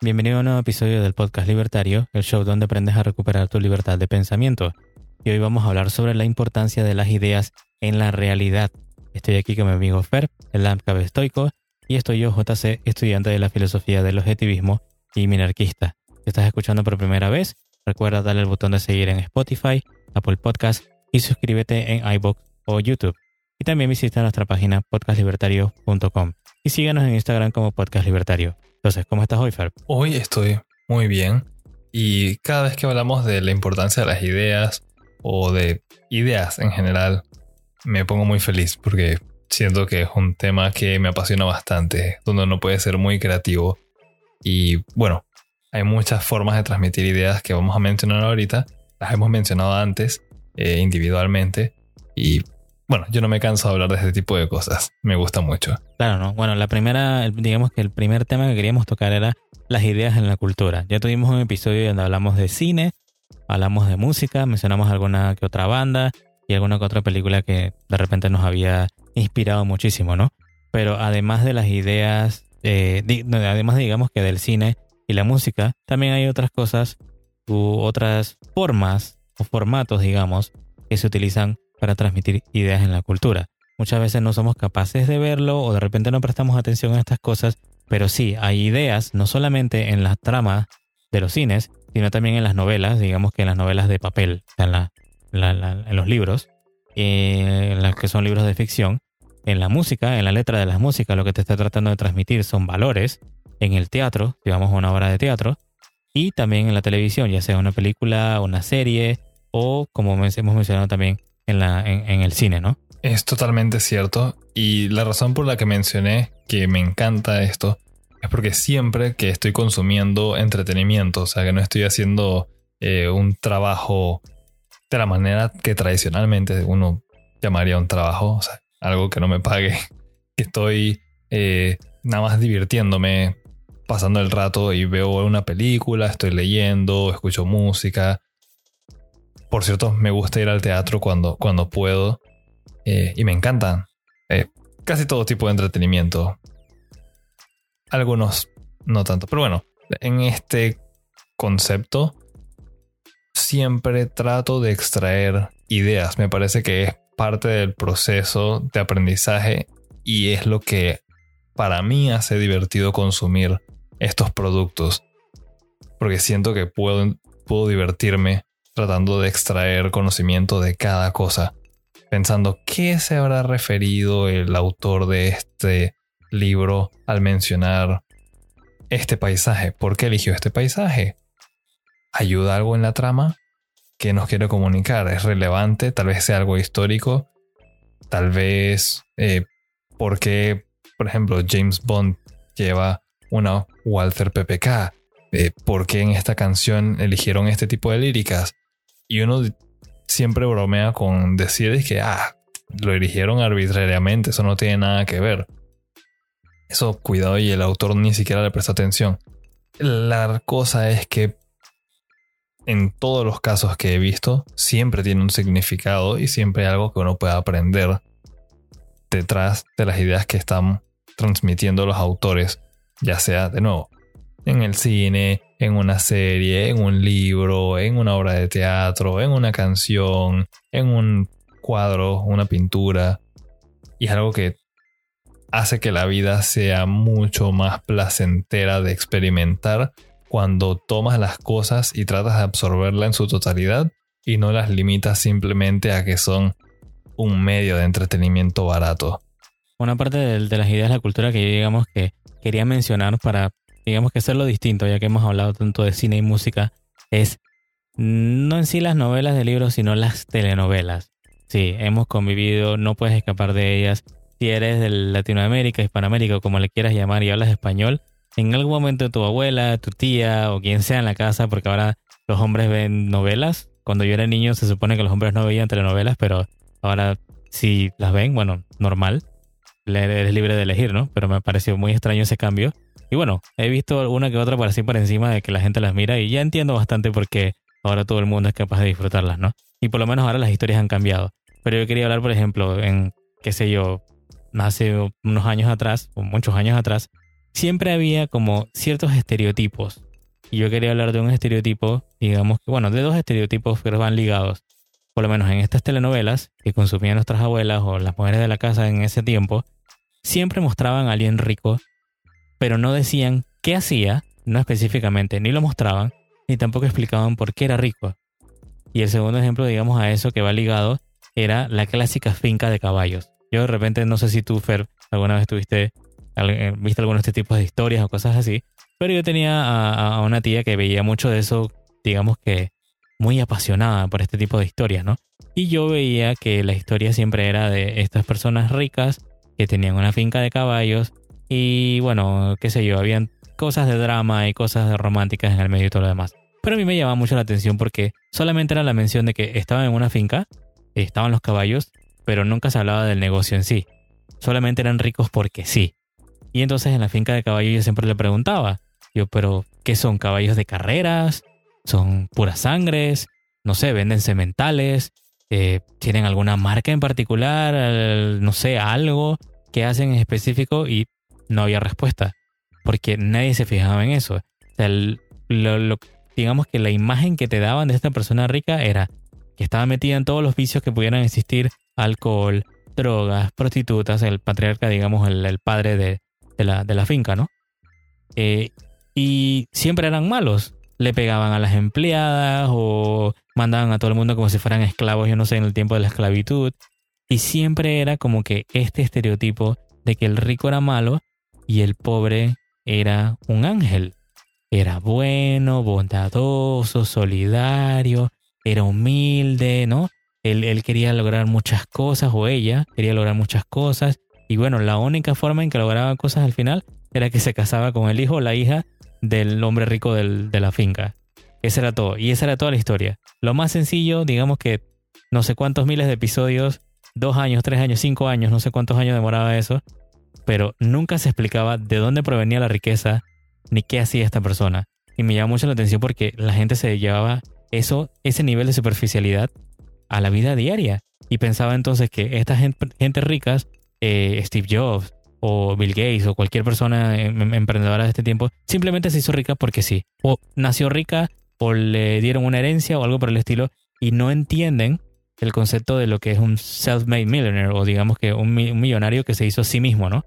Bienvenido a un nuevo episodio del podcast Libertario, el show donde aprendes a recuperar tu libertad de pensamiento. Y hoy vamos a hablar sobre la importancia de las ideas en la realidad. Estoy aquí con mi amigo Fer, el AMCAB estoico, y estoy yo, JC, estudiante de la filosofía del objetivismo y minarquista. Si estás escuchando por primera vez, recuerda darle el botón de seguir en Spotify, Apple Podcast y suscríbete en iBox o YouTube. Y también visita nuestra página podcastlibertario.com y síganos en Instagram como Podcast Libertario. Entonces, ¿cómo estás hoy, Fer? Hoy estoy muy bien y cada vez que hablamos de la importancia de las ideas o de ideas en general, me pongo muy feliz porque siento que es un tema que me apasiona bastante, donde uno puede ser muy creativo y bueno, hay muchas formas de transmitir ideas que vamos a mencionar ahorita, las hemos mencionado antes eh, individualmente y bueno, yo no me canso de hablar de este tipo de cosas. Me gusta mucho. Claro, ¿no? Bueno, la primera, digamos que el primer tema que queríamos tocar era las ideas en la cultura. Ya tuvimos un episodio donde hablamos de cine, hablamos de música, mencionamos alguna que otra banda y alguna que otra película que de repente nos había inspirado muchísimo, ¿no? Pero además de las ideas, eh, además digamos que del cine y la música, también hay otras cosas u otras formas o formatos, digamos, que se utilizan para transmitir ideas en la cultura. Muchas veces no somos capaces de verlo o de repente no prestamos atención a estas cosas, pero sí, hay ideas no solamente en las tramas de los cines, sino también en las novelas, digamos que en las novelas de papel, en, los libros, eh, en los que son libros de ficción, en la música, en la letra de las músicas, lo que te está tratando de transmitir son valores, en el teatro, digamos una obra de teatro, y también en la televisión, ya sea una película, una serie, o como hemos mencionado también en, la, en, el cine, ¿no? Es totalmente cierto. Y la razón por la que mencioné que me encanta esto es porque siempre que estoy consumiendo entretenimiento, o sea, que no estoy haciendo eh, un trabajo de la manera que tradicionalmente uno llamaría un trabajo, o sea, algo que no me pague, que estoy eh, nada más divirtiéndome, pasando el rato y veo una película, estoy leyendo, escucho música, por cierto, me gusta ir al teatro cuando, cuando puedo eh, y me encantan eh, casi todo tipo de entretenimiento. Algunos no tanto, pero bueno, en este concepto siempre trato de extraer ideas. Me parece que es parte del proceso de aprendizaje y es lo que para mí hace divertido consumir estos productos. Porque siento que puedo, puedo divertirme tratando de extraer conocimiento de cada cosa, pensando qué se habrá referido el autor de este libro al mencionar este paisaje, por qué eligió este paisaje, ayuda algo en la trama, qué nos quiere comunicar, es relevante, tal vez sea algo histórico, tal vez eh, por qué, por ejemplo, James Bond lleva una Walter PPK, eh, por qué en esta canción eligieron este tipo de líricas, y uno siempre bromea con decir que, ah, lo eligieron arbitrariamente, eso no tiene nada que ver. Eso, cuidado, y el autor ni siquiera le presta atención. La cosa es que en todos los casos que he visto, siempre tiene un significado y siempre hay algo que uno puede aprender detrás de las ideas que están transmitiendo los autores, ya sea de nuevo en el cine, en una serie, en un libro, en una obra de teatro, en una canción, en un cuadro, una pintura. Y es algo que hace que la vida sea mucho más placentera de experimentar cuando tomas las cosas y tratas de absorberla en su totalidad y no las limitas simplemente a que son un medio de entretenimiento barato. Una parte de, las ideas de la cultura que yo digamos que quería mencionar para digamos que hacerlo distinto, ya que hemos hablado tanto de cine y música, es no en sí las novelas de libros, sino las telenovelas. Sí, hemos convivido, no puedes escapar de ellas. Si eres de Latinoamérica, Hispanoamérica, como le quieras llamar y hablas español, en algún momento tu abuela, tu tía o quien sea en la casa, porque ahora los hombres ven novelas. Cuando yo era niño se supone que los hombres no veían telenovelas, pero ahora si las ven, bueno, normal. Eres libre de elegir, ¿no? Pero me pareció muy extraño ese cambio. Y bueno, he visto una que otra por así por encima de que la gente las mira y ya entiendo bastante por qué ahora todo el mundo es capaz de disfrutarlas, ¿no? Y por lo menos ahora las historias han cambiado. Pero yo quería hablar, por ejemplo, en, qué sé yo, hace unos años atrás, o muchos años atrás, siempre había como ciertos estereotipos. Y yo quería hablar de un estereotipo, digamos que, bueno, de dos estereotipos que van ligados. Por lo menos en estas telenovelas que consumían nuestras abuelas o las mujeres de la casa en ese tiempo, siempre mostraban a alguien rico, pero no decían qué hacía, no específicamente, ni lo mostraban, ni tampoco explicaban por qué era rico. Y el segundo ejemplo, digamos, a eso que va ligado, era la clásica finca de caballos. Yo de repente, no sé si tú, Fer, alguna vez tuviste, eh, viste algunos de este tipo de historias o cosas así, pero yo tenía a, una tía que veía mucho de eso, digamos que muy apasionada por este tipo de historias, ¿no? Y yo veía que la historia siempre era de estas personas ricas que tenían una finca de caballos y bueno, qué sé yo, habían cosas de drama y cosas románticas en el medio y todo lo demás. Pero a mí me llamaba mucho la atención porque solamente era la mención de que estaban en una finca, estaban los caballos, pero nunca se hablaba del negocio en sí. Solamente eran ricos porque sí. Y entonces en la finca de caballos yo siempre le preguntaba, yo, pero ¿qué son caballos de carreras? ¿Son puras sangres? No sé, venden cementales, eh, tienen alguna marca en particular, no sé, algo que hacen en específico y no había respuesta, porque nadie se fijaba en eso. digamos que la imagen que te daban de esta persona rica era que estaba metida en todos los vicios que pudieran existir, alcohol, drogas, prostitutas, el patriarca, digamos, el, padre de, la, de, la, finca, ¿no? Eh, y siempre eran malos. Le pegaban a las empleadas o mandaban a todo el mundo como si fueran esclavos, yo no sé, en el tiempo de la esclavitud. Y siempre era como que este estereotipo de que el rico era malo y el pobre era un ángel. Era bueno, bondadoso, solidario, era humilde, ¿no? Él, él, quería lograr muchas cosas, o ella quería lograr muchas cosas. Y bueno, la única forma en que lograba cosas al final era que se casaba con el hijo o la hija del hombre rico de la finca. Ese era todo. Y esa era toda la historia. Lo más sencillo, digamos que no sé cuántos miles de episodios, dos años, tres años, cinco años, no sé cuántos años demoraba eso, pero nunca se explicaba de dónde provenía la riqueza ni qué hacía esta persona. Y me llama mucho la atención porque la gente se llevaba eso, ese nivel de superficialidad a la vida diaria. Y pensaba entonces que esta gente, ricas, eh, Steve Jobs, o Bill Gates o cualquier persona em, em, emprendedora de este tiempo simplemente se hizo rica porque sí. O nació rica o le dieron una herencia o algo por el estilo y no entienden el concepto de lo que es un self-made millionaire o digamos que un, millonario que se hizo a sí mismo, ¿no?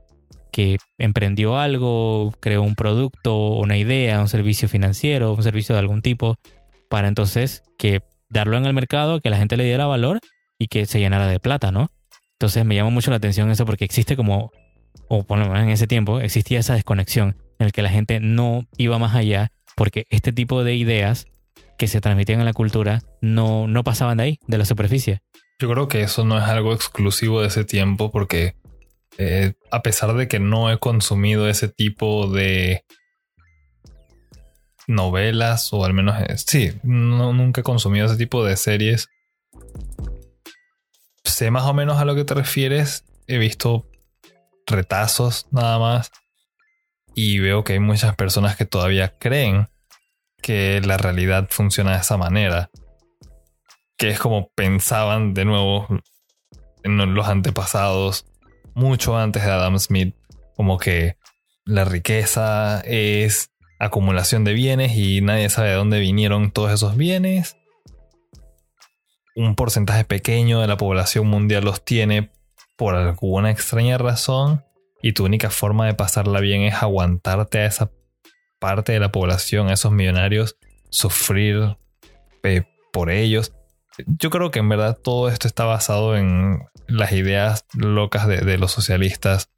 Que emprendió algo, creó un producto, una idea, un servicio financiero, un servicio de algún tipo, para entonces que darlo en el mercado, que la gente le diera valor y que se llenara de plata, ¿no? Entonces me llama mucho la atención eso porque existe como o por lo menos en ese tiempo, existía esa desconexión en el que la gente no iba más allá porque este tipo de ideas que se transmitían en la cultura no, no pasaban de ahí, de la superficie. Yo creo que eso no es algo exclusivo de ese tiempo porque eh, a pesar de que no he consumido ese tipo de novelas o al menos eh, sí, nunca he consumido ese tipo de series. Sé más o menos a lo que te refieres. He visto retazos nada más. Y veo que hay muchas personas que todavía creen que la realidad funciona de esa manera. Que es como pensaban de nuevo en los antepasados, mucho antes de Adam Smith, como que la riqueza es acumulación de bienes y nadie sabe de dónde vinieron todos esos bienes. Un porcentaje pequeño de la población mundial los tiene por alguna extraña razón y tu única forma de pasarla bien es aguantarte a esa parte de la población, a esos millonarios, sufrir eh, por ellos. Yo creo que en verdad todo esto está basado en las ideas locas de, los socialistas,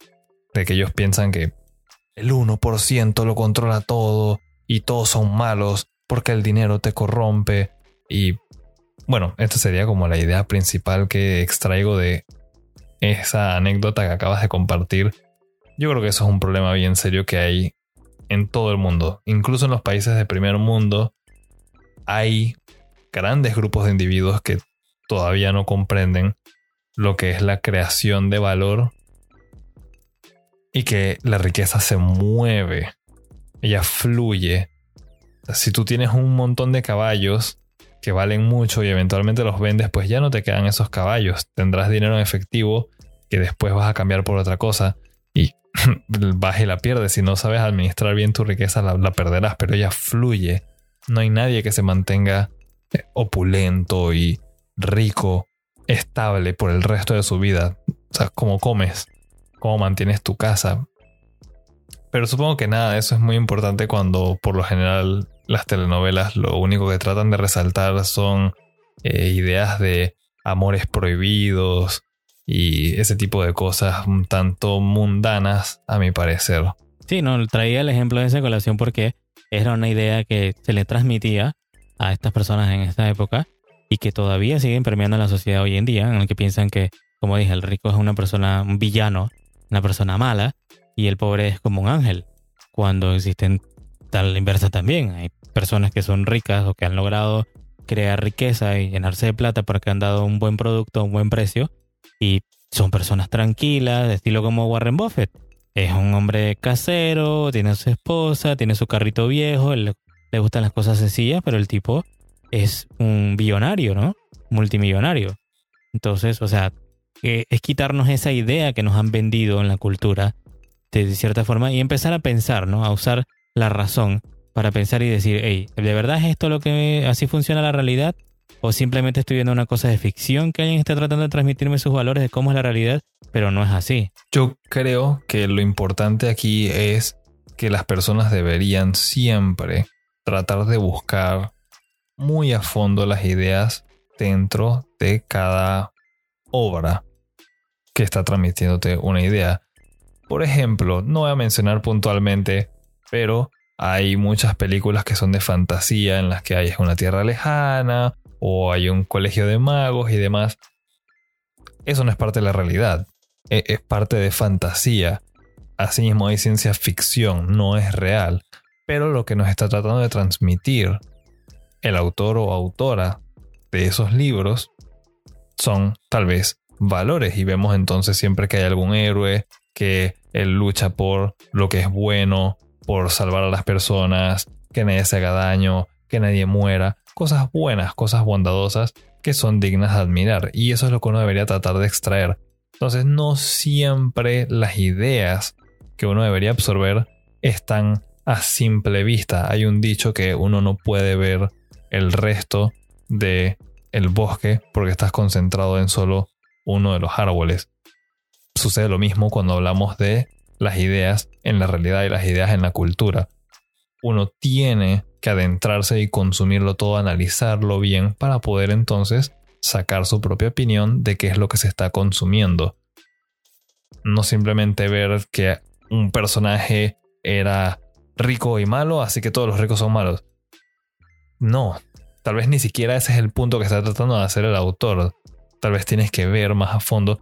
de que ellos piensan que el 1% lo controla todo y todos son malos porque el dinero te corrompe y bueno, esta sería como la idea principal que extraigo de esa anécdota que acabas de compartir, yo creo que eso es un problema bien serio que hay en todo el mundo. Incluso en los países de primer mundo hay grandes grupos de individuos que todavía no comprenden lo que es la creación de valor y que la riqueza se mueve, ella fluye. Si tú tienes un montón de caballos que valen mucho y eventualmente los vendes, pues ya no te quedan esos caballos. Tendrás dinero en efectivo que después vas a cambiar por otra cosa. Y vas y la pierdes. Si no sabes administrar bien tu riqueza, la, la perderás, pero ella fluye. No hay nadie que se mantenga opulento y rico, estable por el resto de su vida. O sea, cómo comes, cómo mantienes tu casa. Pero supongo que nada, eso es muy importante cuando por lo general las telenovelas lo único que tratan de resaltar son eh, ideas de amores prohibidos y ese tipo de cosas un tanto mundanas a mi parecer. Sí, no, traía el ejemplo de esa colación porque era una idea que se le transmitía a estas personas en esta época y que todavía siguen permeando en la sociedad hoy en día, en el que piensan que, como dije, el rico es una persona, un villano, una persona mala, y el pobre es como un ángel, cuando existen tal inversa también. Hay personas que son ricas o que han logrado crear riqueza y llenarse de plata porque han dado un buen producto a un buen precio y son personas tranquilas, de estilo como Warren Buffett. Es un hombre casero, tiene a su esposa, tiene su carrito viejo, le, le gustan las cosas sencillas, pero el tipo es un billonario, ¿no? Multimillonario. Entonces, o sea, es quitarnos esa idea que nos han vendido en la cultura de cierta forma y empezar a pensar, ¿no? A usar la razón para pensar y decir, hey, ¿de verdad es esto lo que así funciona la realidad? ¿O simplemente estoy viendo una cosa de ficción que alguien está tratando de transmitirme sus valores de cómo es la realidad, pero no es así? Yo creo que lo importante aquí es que las personas deberían siempre tratar de buscar muy a fondo las ideas dentro de cada obra que está transmitiéndote una idea. Por ejemplo, no voy a mencionar puntualmente, pero hay muchas películas que son de fantasía en las que hay una tierra lejana o hay un colegio de magos y demás. Eso no es parte de la realidad, e, es parte de fantasía. Asimismo hay ciencia ficción, no es real, pero lo que nos está tratando de transmitir el autor o autora de esos libros son tal vez valores. Y vemos entonces siempre que hay algún héroe que él lucha por lo que es bueno, por salvar a las personas, que nadie se haga daño, que nadie muera, cosas buenas, cosas bondadosas que son dignas de admirar. Y eso es lo que uno debería tratar de extraer. Entonces no siempre las ideas que uno debería absorber están a simple vista. Hay un dicho que uno no puede ver el resto de el bosque porque estás concentrado en solo uno de los árboles. Sucede lo mismo cuando hablamos de las ideas en la realidad y las ideas en la cultura. Uno tiene que adentrarse y consumirlo todo, analizarlo bien para poder entonces sacar su propia opinión de qué es lo que se está consumiendo. No simplemente ver que un personaje era rico y malo, así que todos los ricos son malos. No, tal vez ni siquiera ese es el punto que está tratando de hacer el autor. Tal vez tienes que ver más a fondo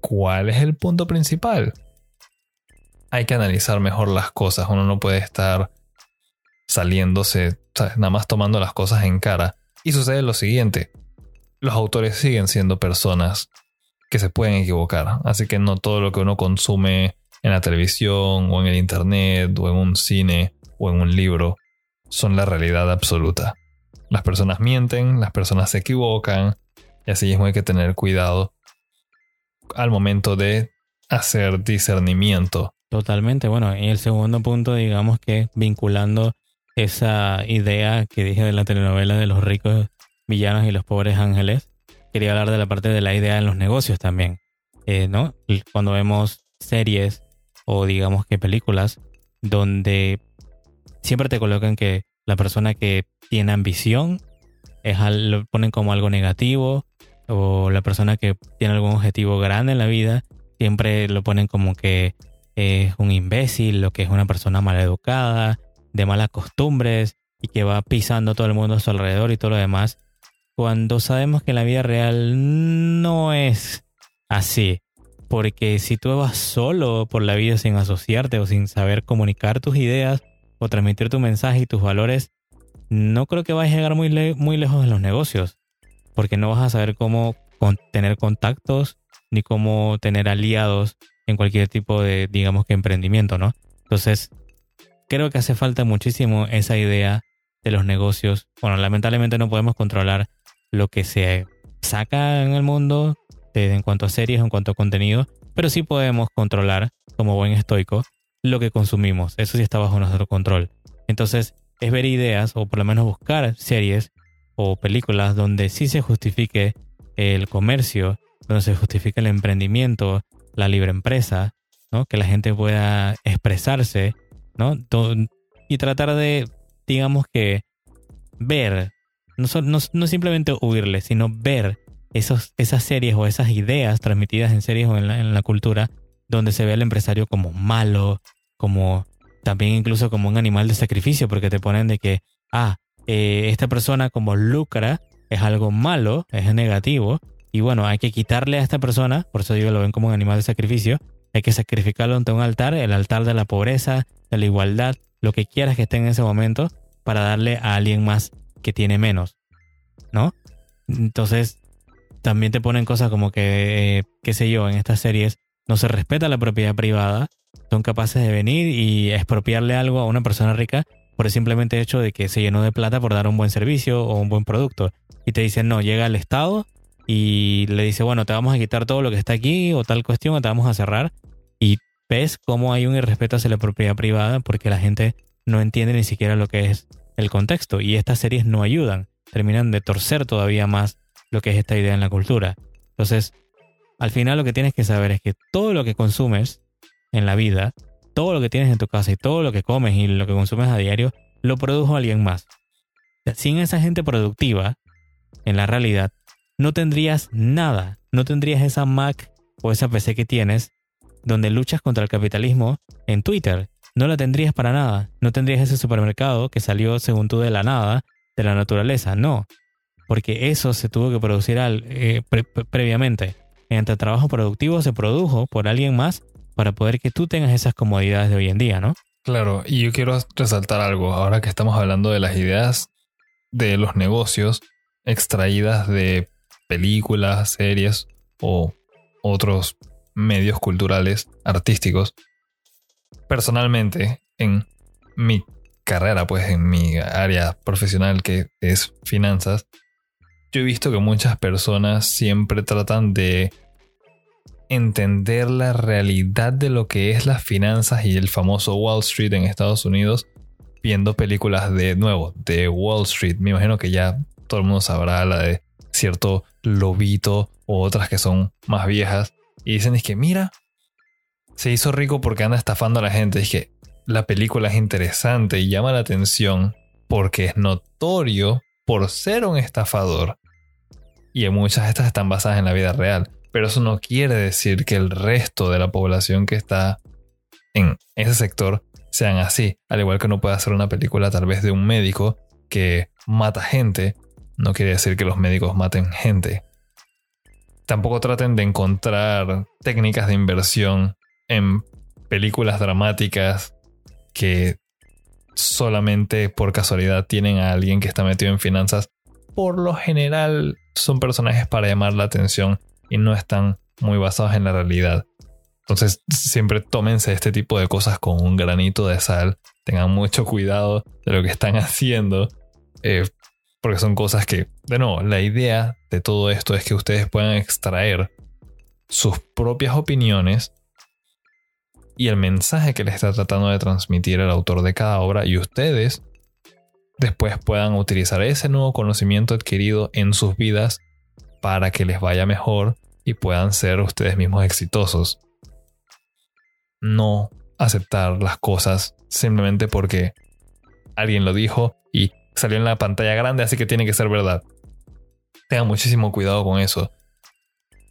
cuál es el punto principal hay que analizar mejor las cosas. Uno no puede estar saliéndose, nada más tomando las cosas en cara. Y sucede lo siguiente. Los autores siguen siendo personas que se pueden equivocar. Así que no todo lo que uno consume en la televisión o en el internet o en un cine o en un libro son la realidad absoluta. Las personas mienten, las personas se equivocan y así mismo hay que tener cuidado al momento de hacer discernimiento Totalmente, bueno, y el segundo punto, digamos que vinculando esa idea que dije de la telenovela de los ricos villanos y los pobres ángeles, quería hablar de la parte de la idea en los negocios también, eh, ¿no? Cuando vemos series o digamos que películas donde siempre te colocan que la persona que tiene ambición es lo ponen como algo negativo o la persona que tiene algún objetivo grande en la vida siempre lo ponen como que es un imbécil, lo que es una persona maleducada, de malas costumbres y que va pisando todo el mundo a su alrededor y todo lo demás, cuando sabemos que la vida real no es así. Porque si tú vas solo por la vida sin asociarte o sin saber comunicar tus ideas o transmitir tu mensaje y tus valores, no creo que vayas a llegar muy, muy lejos en los negocios. Porque no vas a saber cómo tener contactos ni cómo tener aliados en cualquier tipo de, digamos que emprendimiento, ¿no? Entonces, creo que hace falta muchísimo esa idea de los negocios. Bueno, lamentablemente no podemos controlar lo que se saca en el mundo en cuanto a series, en cuanto a contenido, pero sí podemos controlar, como buen estoico, lo que consumimos. Eso sí está bajo nuestro control. Entonces, es ver ideas o por lo menos buscar series o películas donde sí se justifique el comercio, donde se justifique el emprendimiento, la libre empresa, ¿no? Que la gente pueda expresarse, ¿no? Y tratar de, digamos que, ver, no, no, simplemente huirle, sino ver esos, esas series o esas ideas transmitidas en series o en la, en la cultura donde se ve al empresario como malo, como también incluso como un animal de sacrificio, porque te ponen de que, ah, eh, esta persona como lucra es algo malo, es negativo, y bueno, hay que quitarle a esta persona, por eso digo, lo ven como un animal de sacrificio, hay que sacrificarlo ante un altar, el altar de la pobreza, de la igualdad, lo que quieras que esté en ese momento, para darle a alguien más que tiene menos, ¿no? Entonces, también te ponen cosas como que, eh, qué sé yo, en estas series no se respeta la propiedad privada, son capaces de venir y expropiarle algo a una persona rica por el simplemente hecho de que se llenó de plata por dar un buen servicio o un buen producto. Y te dicen, no, llega el Estado y le dice, bueno, te vamos a quitar todo lo que está aquí o tal cuestión o te vamos a cerrar. Y ves cómo hay un irrespeto hacia la propiedad privada porque la gente no entiende ni siquiera lo que es el contexto. Y estas series no ayudan, terminan de torcer todavía más lo que es esta idea en la cultura. Entonces, al final lo que tienes que saber es que todo lo que consumes en la vida, todo lo que tienes en tu casa y todo lo que comes y lo que consumes a diario, lo produjo alguien más. Sin esa gente productiva, en la realidad, no tendrías nada, no tendrías esa Mac o esa PC que tienes donde luchas contra el capitalismo en Twitter. No la tendrías para nada. No tendrías ese supermercado que salió según tú de la nada, de la naturaleza. No. Porque eso se tuvo que producir al, eh, previamente. Mediante el trabajo productivo se produjo por alguien más para poder que tú tengas esas comodidades de hoy en día, ¿no? Claro, y yo quiero resaltar algo, ahora que estamos hablando de las ideas de los negocios extraídas de películas, series o otros medios culturales, artísticos. Personalmente, en mi carrera, pues en mi área profesional que es finanzas, yo he visto que muchas personas siempre tratan de entender la realidad de lo que es las finanzas y el famoso Wall Street en Estados Unidos viendo películas de nuevo, de Wall Street. Me imagino que ya todo el mundo sabrá la de cierto lobito o otras que son más viejas. Y dicen es que mira, se hizo rico porque anda estafando a la gente. Es que la película es interesante y llama la atención porque es notorio por ser un estafador. Y muchas de estas están basadas en la vida real. Pero eso no quiere decir que el resto de la población que está en ese sector sean así. Al igual que no puede hacer una película tal vez de un médico que mata gente, no quiere decir que los médicos maten gente. Tampoco traten de encontrar técnicas de inversión en películas dramáticas que solamente por casualidad tienen a alguien que está metido en finanzas. Por lo general son personajes para llamar la atención y no están muy basados en la realidad. Entonces siempre tómense este tipo de cosas con un granito de sal, tengan mucho cuidado de lo que están haciendo, eh, porque son cosas que, de nuevo, la idea de todo esto es que ustedes puedan extraer sus propias opiniones y el mensaje que les está tratando de transmitir el autor de cada obra y ustedes después puedan utilizar ese nuevo conocimiento adquirido en sus vidas para que les vaya mejor y puedan ser ustedes mismos exitosos. No aceptar las cosas simplemente porque alguien lo dijo y salió en la pantalla grande, así que tiene que ser verdad. Tengan muchísimo cuidado con eso.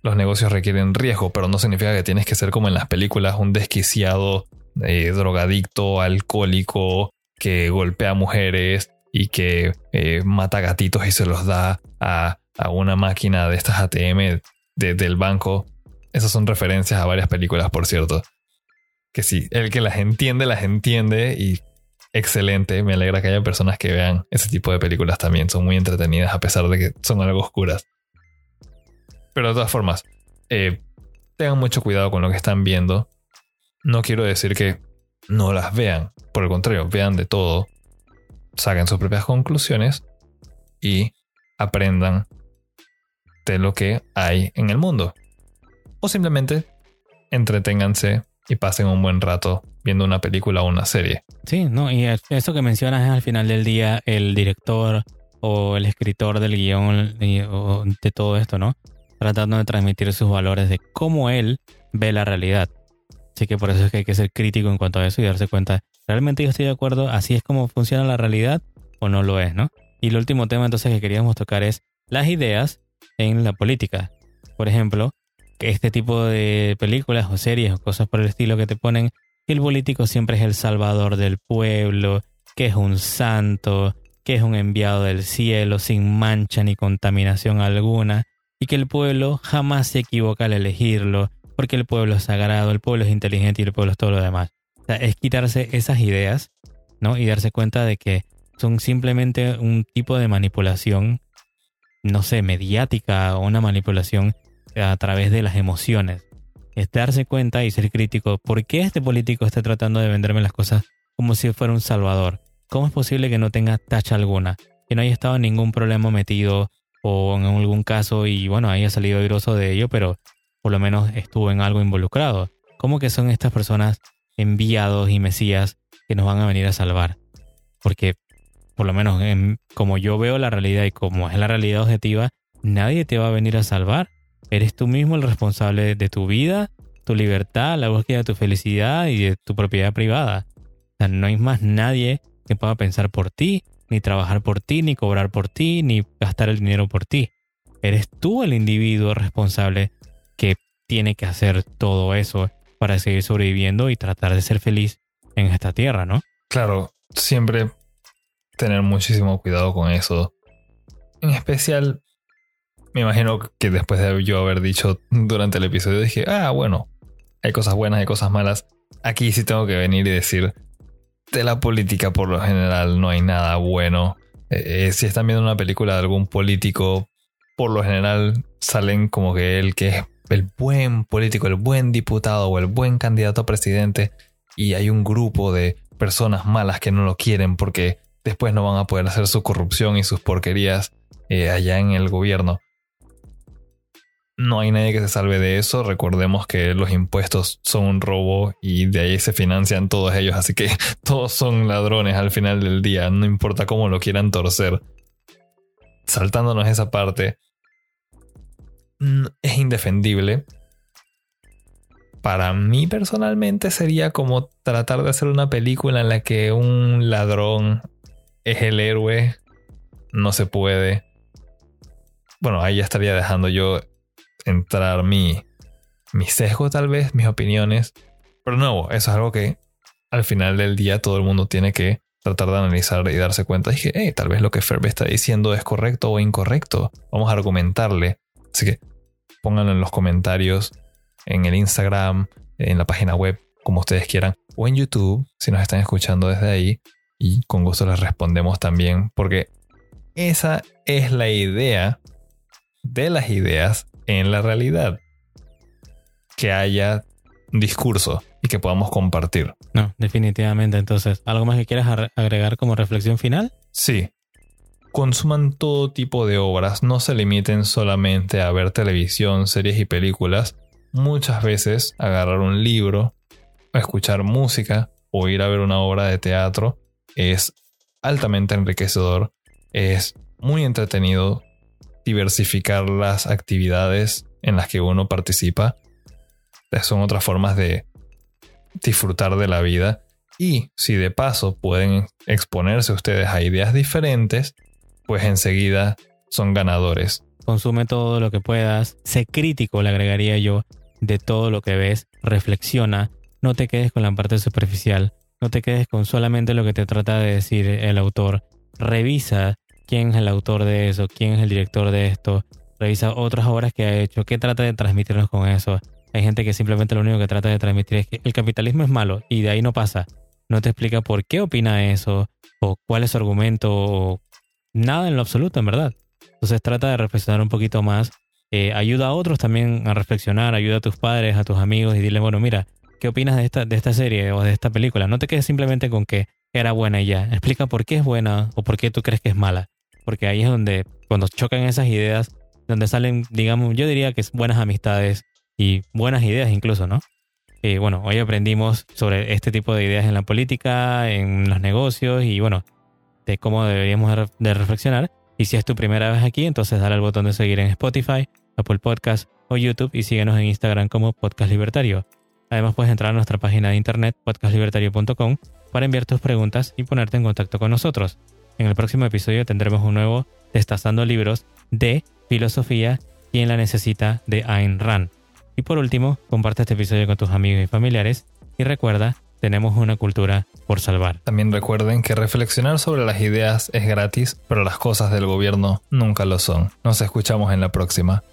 Los negocios requieren riesgo, pero no significa que tienes que ser como en las películas, un desquiciado, eh, drogadicto, alcohólico, que golpea mujeres y que eh, mata gatitos y se los da a a una máquina de estas ATM del banco. Esas son referencias a varias películas, por cierto. Que sí, el que las entiende, las entiende y excelente. Me alegra que haya personas que vean ese tipo de películas también. Son muy entretenidas a pesar de que son algo oscuras. Pero de todas formas, eh, tengan mucho cuidado con lo que están viendo. No quiero decir que no las vean. Por el contrario, vean de todo. Saquen sus propias conclusiones y aprendan de lo que hay en el mundo. O simplemente entreténganse y pasen un buen rato viendo una película o una serie. Sí, no, y eso que mencionas es al final del día el director o el escritor del guion de todo esto, ¿no? Tratando de transmitir sus valores de cómo él ve la realidad. Así que por eso es que hay que ser crítico en cuanto a eso y darse cuenta, ¿realmente yo estoy de acuerdo? ¿Así es como funciona la realidad o no lo es, no? Y el último tema entonces que queríamos tocar es las ideas en la política. Por ejemplo, este tipo de películas o series o cosas por el estilo que te ponen el político siempre es el salvador del pueblo, que es un santo, que es un enviado del cielo sin mancha ni contaminación alguna, y que el pueblo jamás se equivoca al elegirlo, porque el pueblo es sagrado, el pueblo es inteligente y el pueblo es todo lo demás. Es quitarse esas ideas, ¿no? Y darse cuenta de que son simplemente un tipo de manipulación, no sé, mediática o una manipulación a través de las emociones. Es darse cuenta y ser crítico. ¿Por qué este político está tratando de venderme las cosas como si fuera un salvador? ¿Cómo es posible que no tenga tacha alguna? Que no haya estado ningún problema metido o en algún caso y bueno, haya salido airoso de ello, pero por lo menos estuvo en algo involucrado. ¿Cómo que son estas personas enviados y mesías que nos van a venir a salvar? Porque por lo menos como yo veo la realidad y como es la realidad objetiva, nadie te va a venir a salvar. Eres tú mismo el responsable de tu vida, tu libertad, la búsqueda de tu felicidad y de tu propiedad privada. O sea, no hay más nadie que pueda pensar por ti, ni trabajar por ti, ni cobrar por ti, ni gastar el dinero por ti. Eres tú el individuo responsable que tiene que hacer todo eso para seguir sobreviviendo y tratar de ser feliz en esta tierra, ¿no? Claro, siempre tener muchísimo cuidado con eso. En especial, me imagino que después de yo haber dicho durante el episodio, dije, ah, bueno, hay cosas buenas, hay cosas malas. Aquí sí tengo que venir y decir, de la política por lo general no hay nada bueno. Eh, eh, si están viendo una película de algún político, por lo general salen como que él que es el buen político, el buen diputado o el buen candidato a presidente y hay un grupo de personas malas que no lo quieren porque después no van a poder hacer su corrupción y sus porquerías eh, allá en el gobierno. No hay nadie que se salve de eso. Recordemos que los impuestos son un robo y de ahí se financian todos ellos. Así que todos son ladrones al final del día. No importa cómo lo quieran torcer. Saltándonos esa parte. Es indefendible. Para mí personalmente sería como tratar de hacer una película en la que un ladrón es el héroe. No se puede. Bueno, ahí ya estaría dejando yo entrar mi, mi sesgo tal vez, mis opiniones. Pero nuevo, eso es algo que al final del día todo el mundo tiene que tratar de analizar y darse cuenta. Dije, hey, tal vez lo que Ferb está diciendo es correcto o incorrecto. Vamos a argumentarle. Así que pónganlo en los comentarios, en el Instagram, en la página web, como ustedes quieran, o en YouTube, si nos están escuchando desde ahí. Y con gusto les respondemos también, porque esa es la idea de las ideas en la realidad. Que haya discurso y que podamos compartir. No, definitivamente. Entonces, ¿algo más que quieras agregar como reflexión final? Sí. Consuman todo tipo de obras, no se limiten solamente a ver televisión, series y películas. Muchas veces agarrar un libro, escuchar música o ir a ver una obra de teatro es altamente enriquecedor, es muy entretenido, diversificar las actividades en las que uno participa. Son otras formas de disfrutar de la vida. Y si de paso pueden exponerse ustedes a ideas diferentes, pues enseguida son ganadores. Consume todo lo que puedas. Sé crítico, le agregaría yo, de todo lo que ves. Reflexiona. No te quedes con la parte superficial. No te quedes con solamente lo que te trata de decir el autor. Revisa quién es el autor de eso, quién es el director de esto, revisa otras obras que ha hecho, qué trata de transmitirnos con eso. Hay gente que simplemente lo único que trata de transmitir es que el capitalismo es malo y de ahí no pasa. No te explica por qué opina eso, o cuál es su argumento, o nada en lo absoluto, en verdad. Entonces trata de reflexionar un poquito más. Eh, ayuda a otros también a reflexionar, ayuda a tus padres, a tus amigos y dile, bueno, mira, ¿qué opinas de esta, de esta serie o de esta película? No te quedes simplemente con que era buena y ya. Explica por qué es buena o por qué tú crees que es mala porque ahí es donde, cuando chocan esas ideas, donde salen, digamos, yo diría que es buenas amistades y buenas ideas incluso, ¿no? que, bueno, hoy aprendimos sobre este tipo de ideas en la política, en los negocios y, bueno, de cómo deberíamos de reflexionar. Y si es tu primera vez aquí, entonces dale al botón de seguir en Spotify, Apple Podcast o YouTube y síguenos en Instagram como Podcast Libertario. Además puedes entrar a nuestra página de internet podcastlibertario.com para enviar tus preguntas y ponerte en contacto con nosotros. En el próximo episodio tendremos un nuevo Destazando Libros de Filosofía, quien la necesita de Ayn Rand. Y por último, comparte este episodio con tus amigos y familiares y recuerda, tenemos una cultura por salvar. También recuerden que reflexionar sobre las ideas es gratis, pero las cosas del gobierno nunca lo son. Nos escuchamos en la próxima.